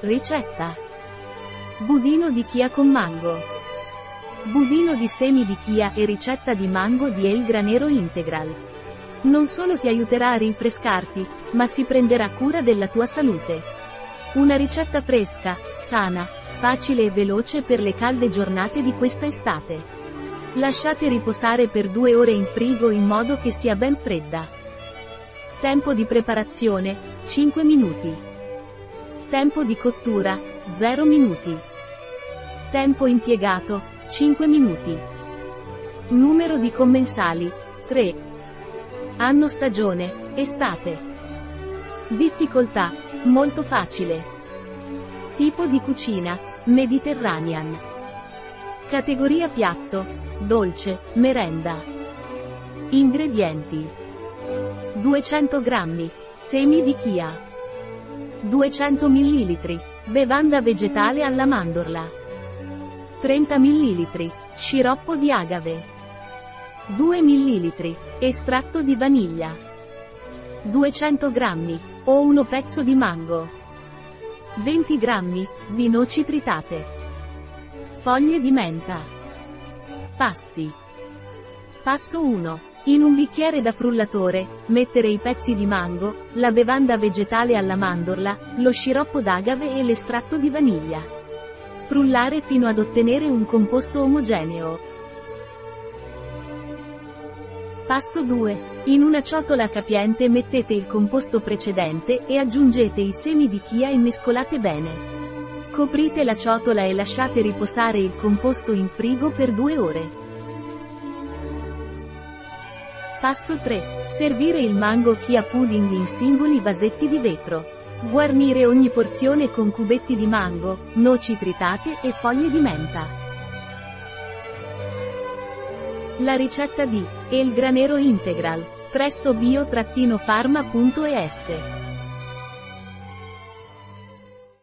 Ricetta. Budino di chia con mango. Budino di semi di chia e ricetta di mango di El Granero Integral. Non solo ti aiuterà a rinfrescarti, ma si prenderà cura della tua salute. Una ricetta fresca, sana, facile e veloce per le calde giornate di questa estate. Lasciate riposare per due ore in frigo in modo che sia ben fredda. Tempo di preparazione, 5 minuti. Tempo di cottura, 0 minuti. Tempo impiegato, 5 minuti. Numero di commensali, 3. Anno stagione, estate. Difficoltà, molto facile. Tipo di cucina, Mediterranean. Categoria piatto, dolce, merenda. Ingredienti. 200 g, semi di chia. 200 ml, bevanda vegetale alla mandorla. 30 ml, sciroppo di agave. 2 ml, estratto di vaniglia. 200 g, o uno pezzo di mango. 20 g, di noci tritate. Foglie di menta. Passi. Passo 1. In un bicchiere da frullatore, mettere i pezzi di mango, la bevanda vegetale alla mandorla, lo sciroppo d'agave e l'estratto di vaniglia. Frullare fino ad ottenere un composto omogeneo. Passo 2. In una ciotola capiente mettete il composto precedente e aggiungete i semi di chia e mescolate bene. Coprite la ciotola e lasciate riposare il composto in frigo per due ore. Passo 3. Servire il mango Kia pudding in singoli vasetti di vetro. Guarnire ogni porzione con cubetti di mango, noci tritate e foglie di menta. La ricetta di El Granero Integral presso bio-pharma.es